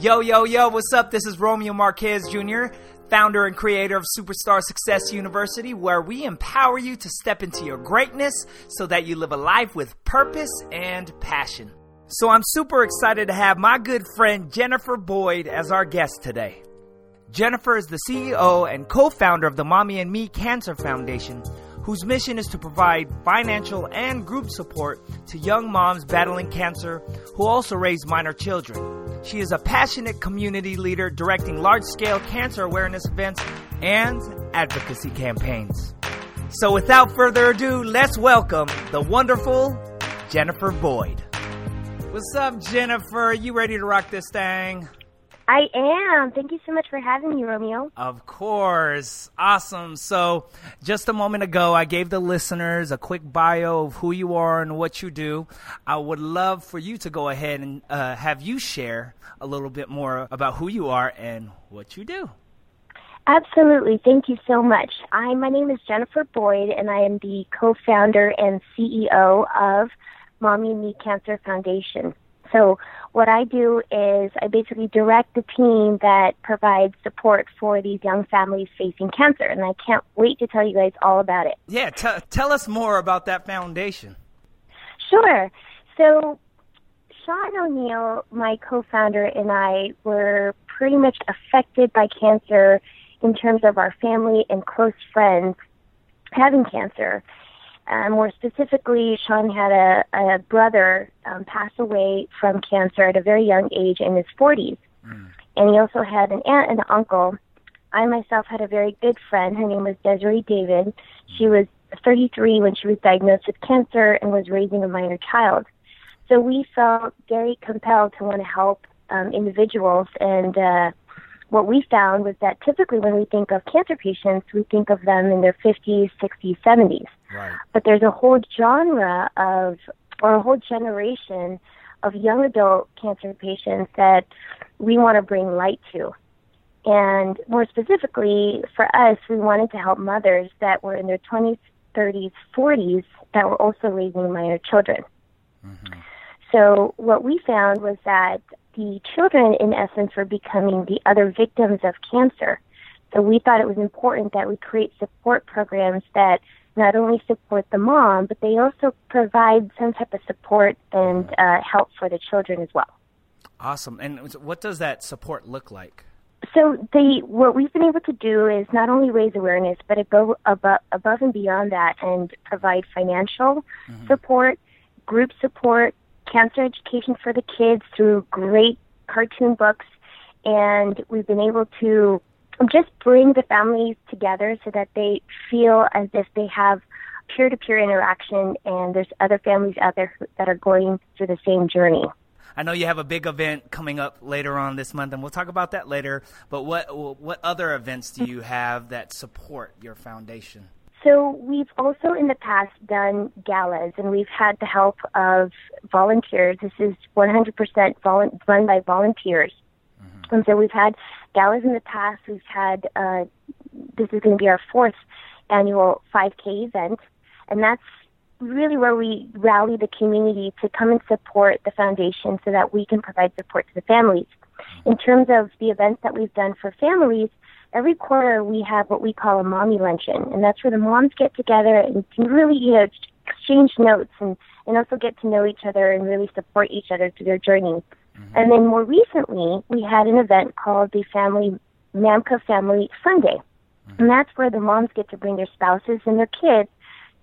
Yo, yo, yo, what's up? This is Romeo Marquez Jr., founder and creator of Superstar Success University, where we empower you to step into your greatness so that you live a life with purpose and passion. So I'm super excited to have my good friend Jennifer Boyd as our guest today. Jennifer is the CEO and co founder of the Mommy and Me Cancer Foundation, whose mission is to provide financial and group support to young moms battling cancer who also raise minor children. She is a passionate community leader directing large scale cancer awareness events and advocacy campaigns. So, without further ado, let's welcome the wonderful Jennifer Boyd. What's up, Jennifer? You ready to rock this thing? I am. Thank you so much for having me, Romeo. Of course. Awesome. So, just a moment ago, I gave the listeners a quick bio of who you are and what you do. I would love for you to go ahead and uh, have you share a little bit more about who you are and what you do. Absolutely. Thank you so much. I, my name is Jennifer Boyd, and I am the co founder and CEO of Mommy and Me Cancer Foundation. So what I do is I basically direct the team that provides support for these young families facing cancer, and I can't wait to tell you guys all about it. Yeah, t- tell us more about that foundation. Sure. So Sean O'Neill, my co-founder, and I were pretty much affected by cancer in terms of our family and close friends having cancer. Uh, more specifically, Sean had a, a brother um, pass away from cancer at a very young age in his 40s. Mm. And he also had an aunt and an uncle. I myself had a very good friend. Her name was Desiree David. She was 33 when she was diagnosed with cancer and was raising a minor child. So we felt very compelled to want to help um, individuals and uh, what we found was that typically when we think of cancer patients, we think of them in their 50s, 60s, 70s. Right. But there's a whole genre of, or a whole generation of young adult cancer patients that we want to bring light to. And more specifically, for us, we wanted to help mothers that were in their 20s, 30s, 40s that were also raising minor children. Mm-hmm. So what we found was that the children, in essence, were becoming the other victims of cancer. So we thought it was important that we create support programs that not only support the mom, but they also provide some type of support and uh, help for the children as well. Awesome. And what does that support look like? So the what we've been able to do is not only raise awareness, but go above, above and beyond that and provide financial mm-hmm. support, group support, cancer education for the kids through great cartoon books, and we've been able to just bring the families together so that they feel as if they have peer-to-peer interaction and there's other families out there that are going through the same journey. I know you have a big event coming up later on this month, and we'll talk about that later. But what what other events do you have that support your foundation? So we've also in the past done galas, and we've had the help of volunteers. This is 100% volu- run by volunteers. And so we've had galas in the past. We've had uh, this is going to be our fourth annual 5K event, and that's really where we rally the community to come and support the foundation so that we can provide support to the families. In terms of the events that we've done for families, every quarter we have what we call a mommy luncheon, and that's where the moms get together and can really, you know, exchange notes and, and also get to know each other and really support each other through their journey. Mm-hmm. And then more recently, we had an event called the Family Mamka Family Sunday, mm-hmm. and that's where the moms get to bring their spouses and their kids.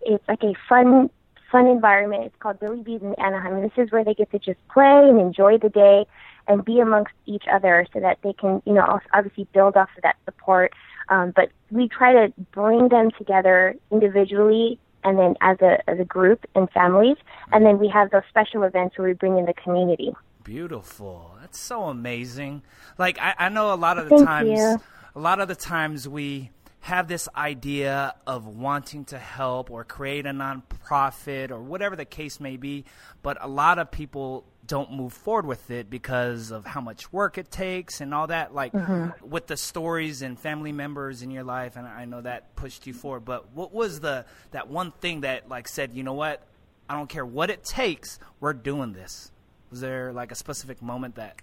It's like a fun, fun environment. It's called Billy Beez in Anaheim, and this is where they get to just play and enjoy the day and be amongst each other so that they can, you know, obviously build off of that support. Um, but we try to bring them together individually and then as a as a group and families, and then we have those special events where we bring in the community. Beautiful. That's so amazing. Like I, I know a lot of the Thank times, you. a lot of the times we have this idea of wanting to help or create a nonprofit or whatever the case may be, but a lot of people don't move forward with it because of how much work it takes and all that. Like mm-hmm. with the stories and family members in your life, and I know that pushed you forward. But what was the that one thing that like said, you know what? I don't care what it takes. We're doing this. Was there like a specific moment that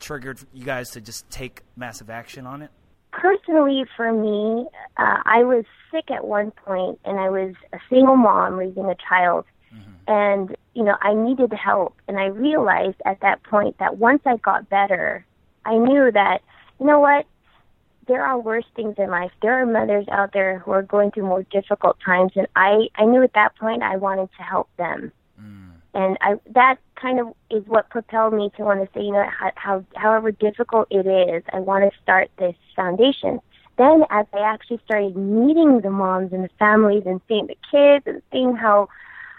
triggered you guys to just take massive action on it? Personally, for me, uh, I was sick at one point, and I was a single mom raising a child, mm-hmm. and you know I needed help, and I realized at that point that once I got better, I knew that you know what there are worse things in life. There are mothers out there who are going through more difficult times, and I I knew at that point I wanted to help them. And I that kind of is what propelled me to want to say, you know, how, how however difficult it is, I want to start this foundation. Then, as I actually started meeting the moms and the families and seeing the kids and seeing how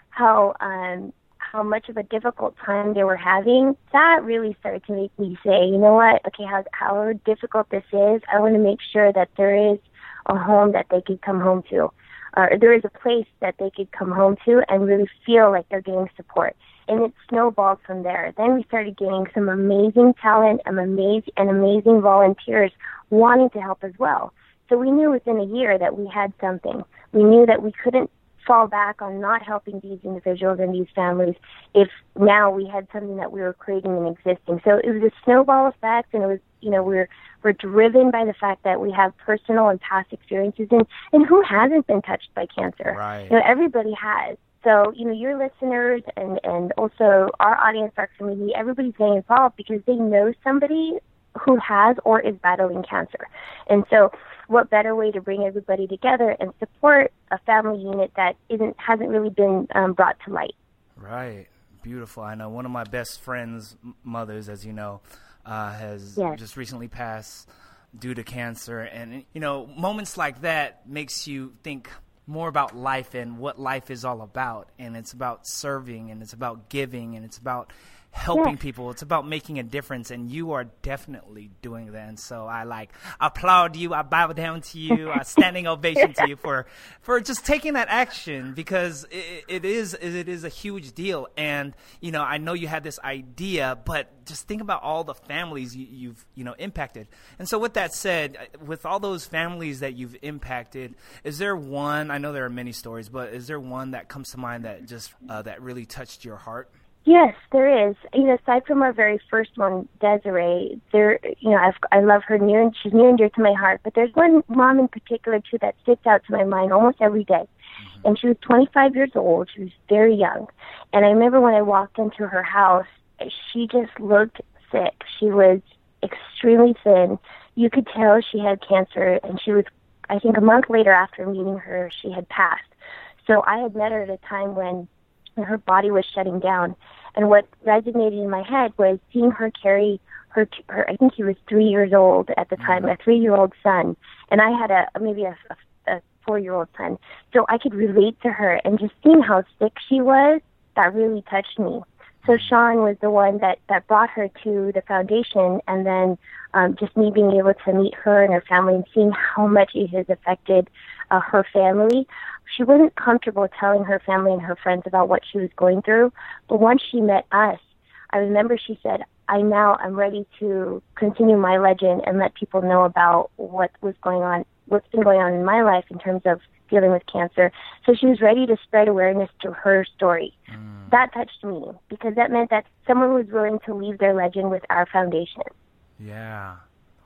how um how much of a difficult time they were having, that really started to make me say, you know what, okay, how, however difficult this is, I want to make sure that there is a home that they could come home to, or there is a place that they could come home to and really feel like they're getting support. And it snowballed from there. Then we started getting some amazing talent and amazing and amazing volunteers wanting to help as well. So we knew within a year that we had something. We knew that we couldn't fall back on not helping these individuals and these families if now we had something that we were creating and existing. So it was a snowball effect and it was you know, we're we're driven by the fact that we have personal and past experiences and, and who hasn't been touched by cancer? Right. You know, everybody has. So, you know, your listeners and, and also our audience, our community, everybody's getting involved because they know somebody who has or is battling cancer. And so what better way to bring everybody together and support a family unit that isn't hasn't really been um, brought to light. Right, beautiful. I know one of my best friends' mothers, as you know, uh, has yes. just recently passed due to cancer, and you know moments like that makes you think more about life and what life is all about, and it's about serving, and it's about giving, and it's about helping yes. people. It's about making a difference, and you are definitely doing that. And so I like applaud you. I bow down to you. a standing ovation to you for for just taking that action because it, it is it is a huge deal. And you know, I know you had this idea, but just think about all the families you, you've you know impacted. And so, with that said, with all those families that you've impacted, is there one? I know there are many stories, but is there one that comes to mind that just uh, that really touched your heart? Yes, there is. You know, aside from our very first one, Desiree, there, you know, I've, I love her near and she's near and dear to my heart. But there's one mom in particular too that sticks out to my mind almost every day. Mm-hmm. And she was 25 years old. She was very young. And I remember when I walked into her house, she just looked sick. She was extremely thin. You could tell she had cancer, and she was, I think, a month later after meeting her, she had passed. So I had met her at a time when and her body was shutting down. And what resonated in my head was seeing her carry her, her I think he was three years old at the time, mm-hmm. a three year old son, and I had a maybe a, a, a four year old son. So I could relate to her, and just seeing how sick she was, that really touched me. So. Sean was the one that that brought her to the foundation, and then um, just me being able to meet her and her family and seeing how much it has affected uh, her family she wasn't comfortable telling her family and her friends about what she was going through. But once she met us, I remember she said, I now I'm ready to continue my legend and let people know about what was going on, what's been going on in my life in terms of dealing with cancer. So she was ready to spread awareness to her story. Mm. That touched me because that meant that someone was willing to leave their legend with our foundation. Yeah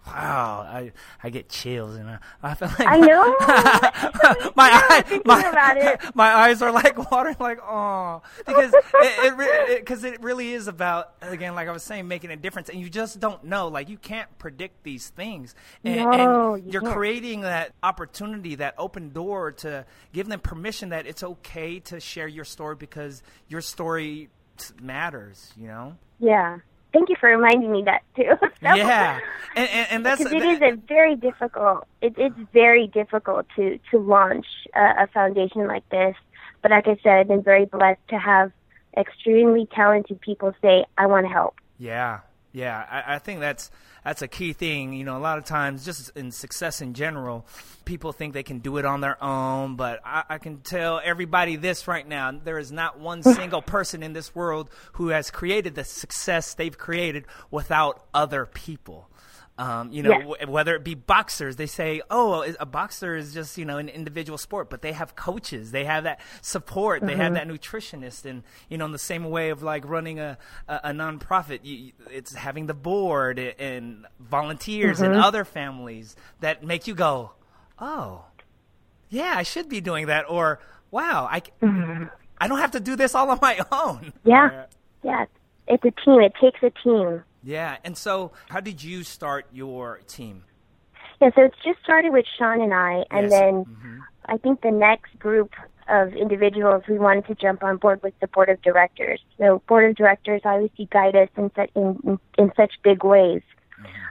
wow, I I get chills and I, I feel like I know. My eye, my, my eyes are like watering like oh because it because it, it, it, really is about again like I was saying making a difference and you just don't know like you can't predict these things. And, no, and you're you creating that opportunity that open door to give them permission that it's okay to share your story because your story matters you know? Yeah thank you for reminding me that too. so, yeah, and, and, and that's because it is a very difficult. It, it's very difficult to to launch a, a foundation like this. But like I said, I've been very blessed to have extremely talented people say, "I want to help." Yeah, yeah, I, I, think that's that's a key thing. You know, a lot of times, just in success in general, people think they can do it on their own. But I, I can tell everybody this right now: there is not one single person in this world who has created the success they've created without other people. Um, you know, Yes. w- whether it be boxers, they say, "Oh, a boxer is just you know an individual sport," but they have coaches, they have that support, they have mm-hmm. that nutritionist, and you know, in the same way of like running a a, a nonprofit, you, it's having the board and volunteers and mm-hmm. other families that make you go, "Oh, yeah, I should be doing that," or "Wow, I." c- mm-hmm. I don't have to do this all on my own. Yeah. Yeah. It's a team. It takes a team. Yeah. And so, how did you start your team? Yeah, so it's just started with Sean and I, and Yes. then Mhm. I think the next group of individuals we wanted to jump on board with the board of directors. So board of directors obviously guide us in such in, in, in such big ways.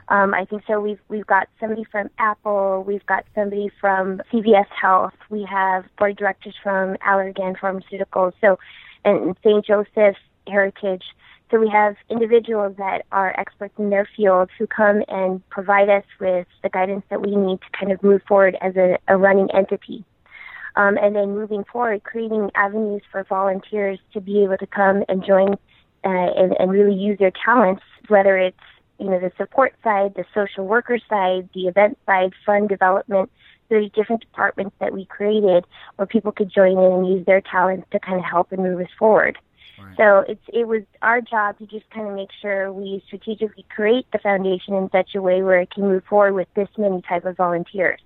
Um, I think so. We've we've got somebody from Apple. We've got somebody from CVS Health. We have board of directors from Allergan Pharmaceuticals. So, and St. Joseph's Heritage. So we have individuals that are experts in their field who come and provide us with the guidance that we need to kind of move forward as a, a running entity. Um, and then moving forward, creating avenues for volunteers to be able to come and join uh, and, and really use their talents, whether it's you know the support side, the social worker side, the event side, fund development. There's different departments that we created where people could join in and use their talents to kind of help and move us forward. Right. So it's it was our job to just kind of make sure we strategically create the foundation in such a way where it can move forward with this many type of volunteers.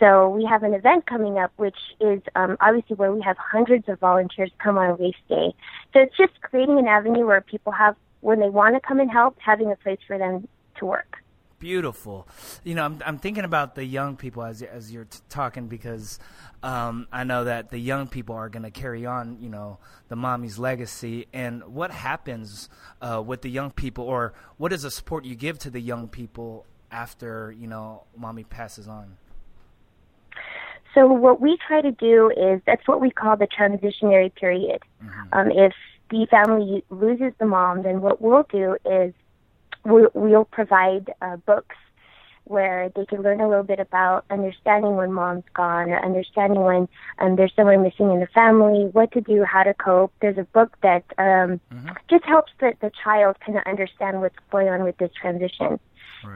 So we have an event coming up, which is um, obviously where we have hundreds of volunteers come on race day. So it's just creating an avenue where people have, when they want to come and help, having a place for them to work. Beautiful. You know, I'm, I'm thinking about the young people as as you're t- talking because um, I know that the young people are going to carry on, you know, the mommy's legacy. And what happens uh, with the young people, or what is the support you give to the young people after you know mommy passes on? So what we try to do is that's what we call the transitionary period. Um, if the family loses the mom, then what we'll do is we'll, we'll provide uh, books where they can learn a little bit about understanding when mom's gone or understanding when um, there's someone missing in the family, what to do, how to cope. There's a book that um, just helps the, the child kind of understand what's going on with this transition.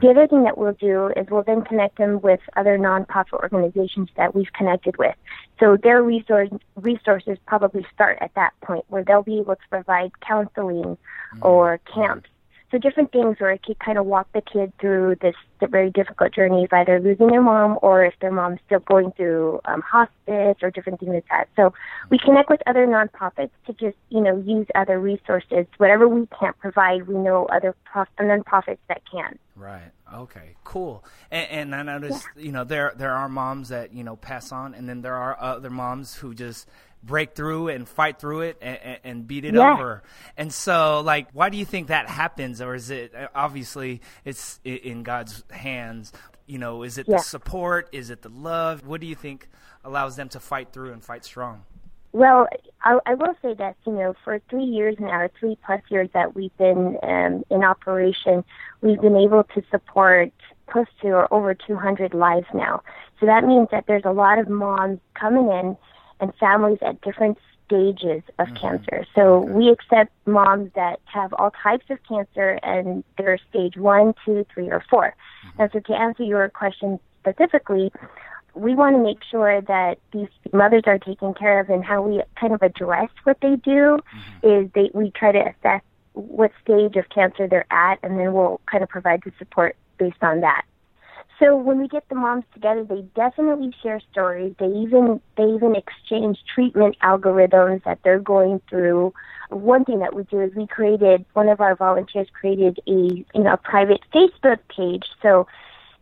The other thing that we'll do is we'll then connect them with other nonprofit organizations that we've connected with. So their resource, resources probably start at that point where they'll be able to provide counseling or camps. So different things where I could kind of walk the kid through this the very difficult journey of either losing their mom or if their mom's still going through um, hospice or different things like that. So we connect with other nonprofits to just you know use other resources. Whatever we can't provide, we know other prof- nonprofits that can. Right. Okay. Cool. And, and I noticed, you know, there there are moms that you know pass on, and then there are other moms who just break through and fight through it and, and- and beat it Yeah. over. And so, like, why do you think that happens, or is it obviously it's in God's hands? You know, is it Yeah. the support? Is it the love? What do you think allows them to fight through and fight strong? Well, I, I will say that you know for three years now, three plus years that we've been um, in operation, we've been able to support close to or over 200 lives now. So that means that there's a lot of moms coming in and families at different stages of mm-hmm. cancer. So we accept moms that have all types of cancer and they're stage one, two, three, or 4 mm-hmm. And so to answer your question specifically, we want to make sure that these mothers are taken care of and how we kind of address what they do mm-hmm. is they we try to assess what stage of cancer they're at and then we'll kind of provide the support based on that. So when we get the moms together, they definitely share stories. They even they even exchange treatment algorithms that they're going through. One thing that we do is we created one of our volunteers created a you know a private Facebook page. So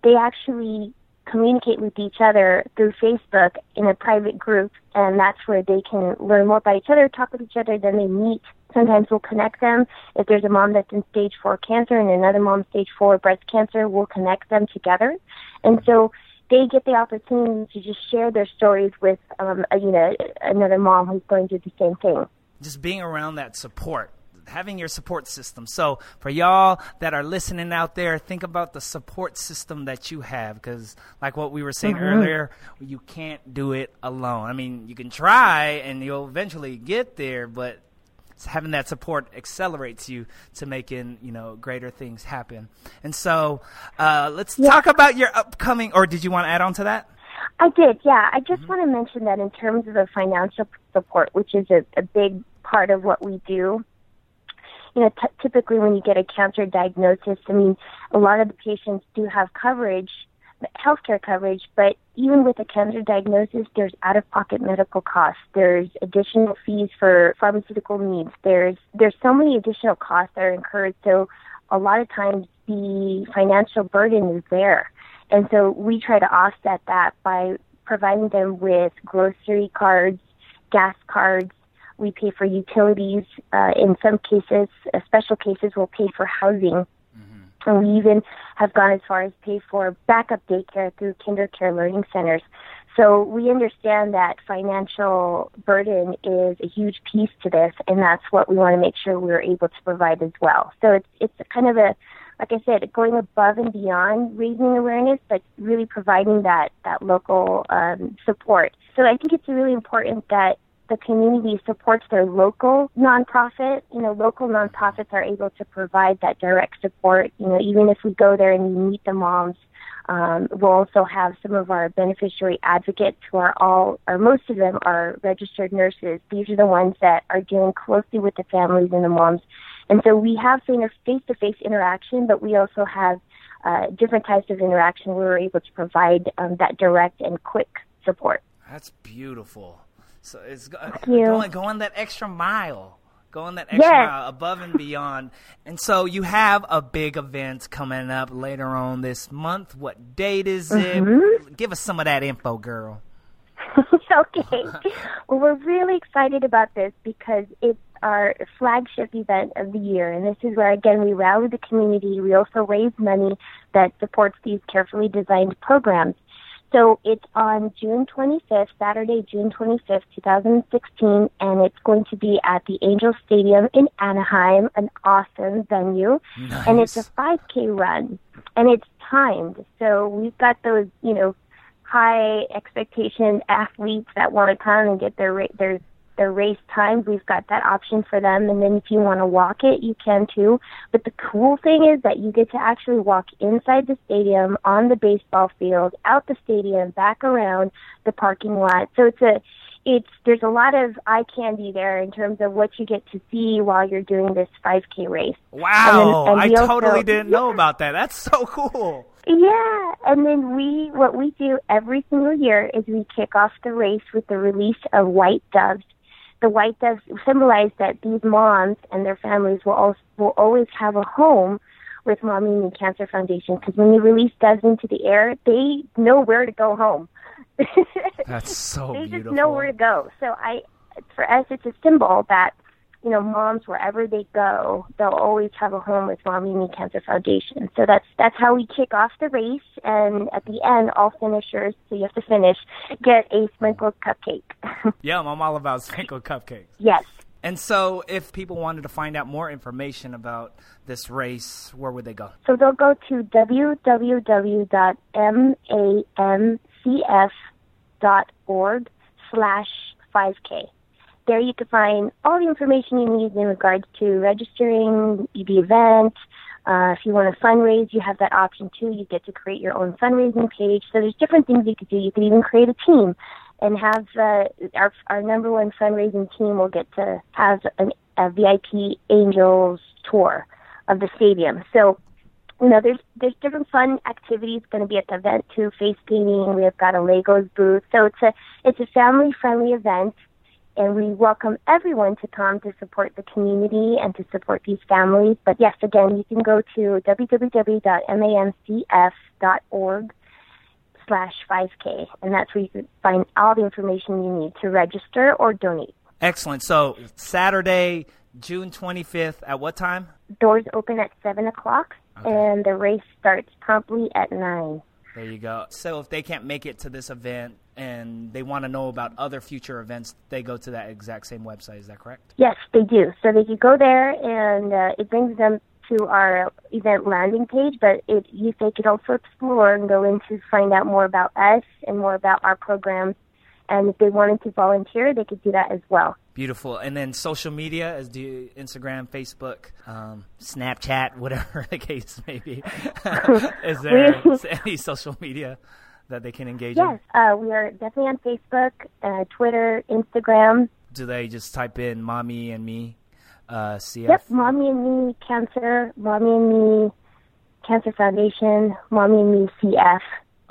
they actually communicate with each other through Facebook in a private group, and that's where they can learn more about each other, talk with each other. Then they meet. Sometimes we'll connect them. If there's a mom that's in stage four cancer and another mom stage four breast cancer, we'll connect them together. And so they get the opportunity to just share their stories with, um, a, you know, another mom who's going through the same thing. just being around that support having your support system so for y'all that are listening out there think about the support system that you have because like what we were saying earlier you can't do it alone i mean you can try and you'll eventually get there but having that support accelerates you to making you know greater things happen. And so, uh, let's yeah. talk about your upcoming. Or did you want to add on to that? I did, yeah. I just mm-hmm. want to mention that in terms of the financial support, which is a, a big part of what we do, you know, t- typically when you get a cancer diagnosis, I mean, a lot of the patients do have coverage, healthcare coverage, but even with a cancer diagnosis, there's out-of-pocket medical costs. There's additional fees for pharmaceutical needs. There's there's so many additional costs that are incurred. So a lot of times the financial burden is there, and so we try to offset that by providing them with grocery cards, gas cards, we pay for utilities. Uh, in some cases, uh, special cases, we'll pay for housing. And we even have gone as far as pay for backup daycare through KinderCare learning centers. So we understand that financial burden is a huge piece to this, and that's what we want to make sure we're able to provide as well. So it's it's kind of a like I said, going above and beyond raising awareness, but really providing that that local um, support. So I think it's really important that the community supports their local nonprofit. You know, local nonprofits are able to provide that direct support. You know, even if we go there and we meet the moms, um, we'll also have some of our beneficiary advocates who are all, or most of them are registered nurses. These are the ones that are dealing closely with the families and the moms. And so we have face-to-face interaction, but we also have uh, different types of interaction where we're able to provide um, that direct and quick support. That's beautiful. So it's going going that extra mile, going that extra yes. mile above and beyond. and so you have a big event coming up later on this month. What date is mm-hmm. it? Give us some of that info, girl. okay. well, we're really excited about this because it's our flagship event of the year. And this is where, again, we rally the community. We also raise money that supports these carefully designed programs. So it's on June 25th, Saturday, June 25th, 2016, and it's going to be at the Angel Stadium in Anaheim, an awesome venue. Nice. And it's a 5K run, and it's timed. So we've got those, you know, high expectation athletes that want to come and get their their their race times. We've got that option for them. And then if you want to walk it, you can too. But the cool thing is that you get to actually walk inside the stadium, on the baseball field, out the stadium, back around the parking lot. So it's a, it's, there's a lot of eye candy there in terms of what you get to see while you're doing this 5K race. Wow. And then, and I totally also, didn't know about that. That's so cool. Yeah, and then we what we do every single year is we kick off the race with the release of white doves the white doves symbolize that these moms and their families will also, will always have a home with Mommy Me Cancer Foundation because when you release doves into the air, they know where to go home. That's so they beautiful. just know where to go. So I, for us, it's a symbol that you know, moms wherever they go, they'll always have a home with Mommy Me Cancer Foundation. So that's that's how we kick off the race, and at the end, all finishers, so you have to finish, get a sprinkled cupcake. yeah, I'm all about sprinkled cupcakes. Yes. And so, if people wanted to find out more information about this race, where would they go? So they'll go to www.mamcf.org slash 5K. There you can find all the information you need in regards to registering the event. Uh, if you want to fundraise, you have that option too. You get to create your own fundraising page. So there's different things you could do. You could even create a team and have uh, our our number one fundraising team will get to have an, a VIP Angels tour of the stadium. So you know, there's there's different fun activities going to be at the event too. Face painting. We have got a Legos booth. So it's a it's a family friendly event and we welcome everyone to come to support the community and to support these families. But yes, again, you can go to www.mamcf.org slash 5K, and that's where you can find all the information you need to register or donate. Excellent. So Saturday, June 25th, at what time? Doors open at 7 o'clock, okay. and the race starts promptly at 9. There you go. So if they can't make it to this event and they want to know about other future events, they go to that exact same website. Is that correct? Yes, they do. So they can go there, and uh, it brings them to our event landing page. But it, you, they could also explore and go in to find out more about us and more about our programs And if they wanted to volunteer, they could do that as well. Beautiful. And then social media, as do Instagram, Facebook, um, Snapchat, whatever the case may be. Is there any social media that they can engage yes, in? Yes, uh, we are definitely on Facebook, uh, Twitter, Instagram. Do they just type in "mommy and me"? Uh, CF? Yep, mommy and me cancer, mommy and me cancer foundation, mommy and me CF.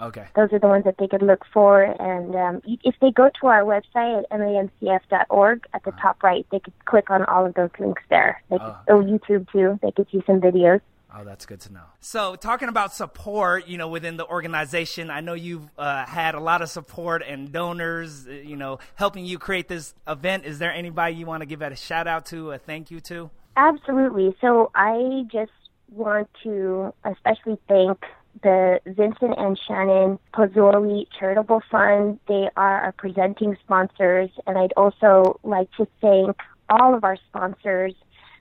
Okay. Those are the ones that they could look for. And um, if they go to our website at mamcf.org, at the uh-huh. top right, they could click on all of those links there. They could, uh. oh, YouTube too. They could see some videos. Oh, that's good to know. So, talking about support, you know, within the organization, I know you've uh, had a lot of support and donors, uh, you know, helping you create this event. Is there anybody you want to give a shout out to, a thank you to? Absolutely. So, I just want to especially thank the Vincent and Shannon Pozzoli Charitable Fund. They are our presenting sponsors, and I'd also like to thank all of our sponsors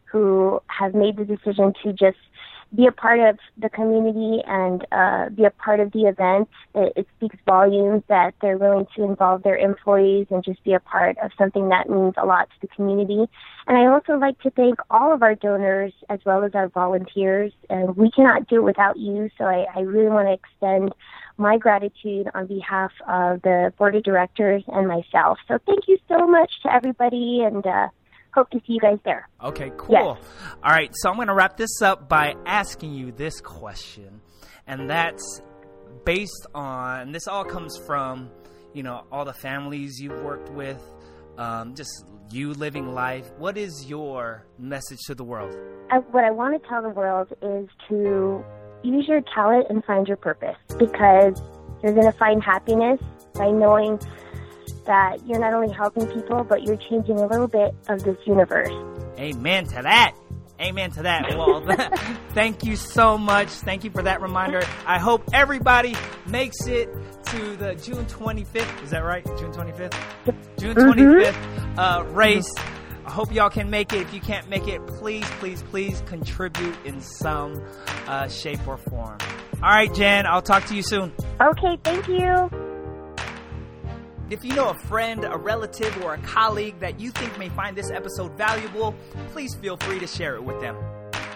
who have made the decision to just be a part of the community and uh, be a part of the event. It, it speaks volumes that they're willing to involve their employees and just be a part of something that means a lot to the community. And I also like to thank all of our donors as well as our volunteers. And we cannot do it without you, so I, I really want to extend my gratitude on behalf of the board of directors and myself. So thank you so much to everybody and uh, hope to see you guys there. Okay, cool. Yes. All right, so I'm going to wrap this up by asking you this question, and that's based on this all comes from you know all the families you've worked with, um, just you living life. What is your message to the world? I, what I want to tell the world is to use your talent and find your purpose because you're going to find happiness by knowing that you're not only helping people, but you're changing a little bit of this universe. Amen to that. Amen to that. Well, thank you so much. Thank you for that reminder. I hope everybody makes it to the June 25th. Is that right? June 25th? June 25th mm-hmm. uh, race. I hope y'all can make it. If you can't make it, please, please, please contribute in some uh, shape or form. All right, Jen, I'll talk to you soon. Okay, thank you. If you know a friend, a relative, or a colleague that you think may find this episode valuable, please feel free to share it with them.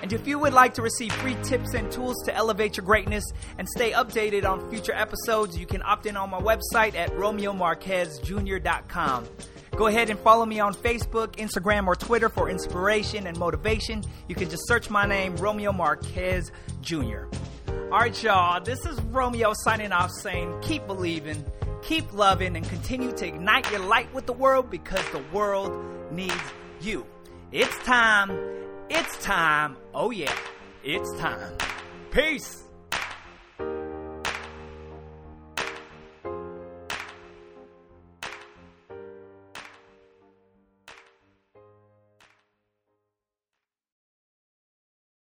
And if you would like to receive free tips and tools to elevate your greatness and stay updated on future episodes, you can opt in on my website at romeomarquezjr.com. Go ahead and follow me on Facebook, Instagram, or Twitter for inspiration and motivation. You can just search my name, Romeo Marquez Jr. All right, y'all, this is Romeo signing off saying, keep believing keep loving, and continue to ignite your light with the world because the world needs you. It's time. It's time. Oh, yeah. It's time. Peace.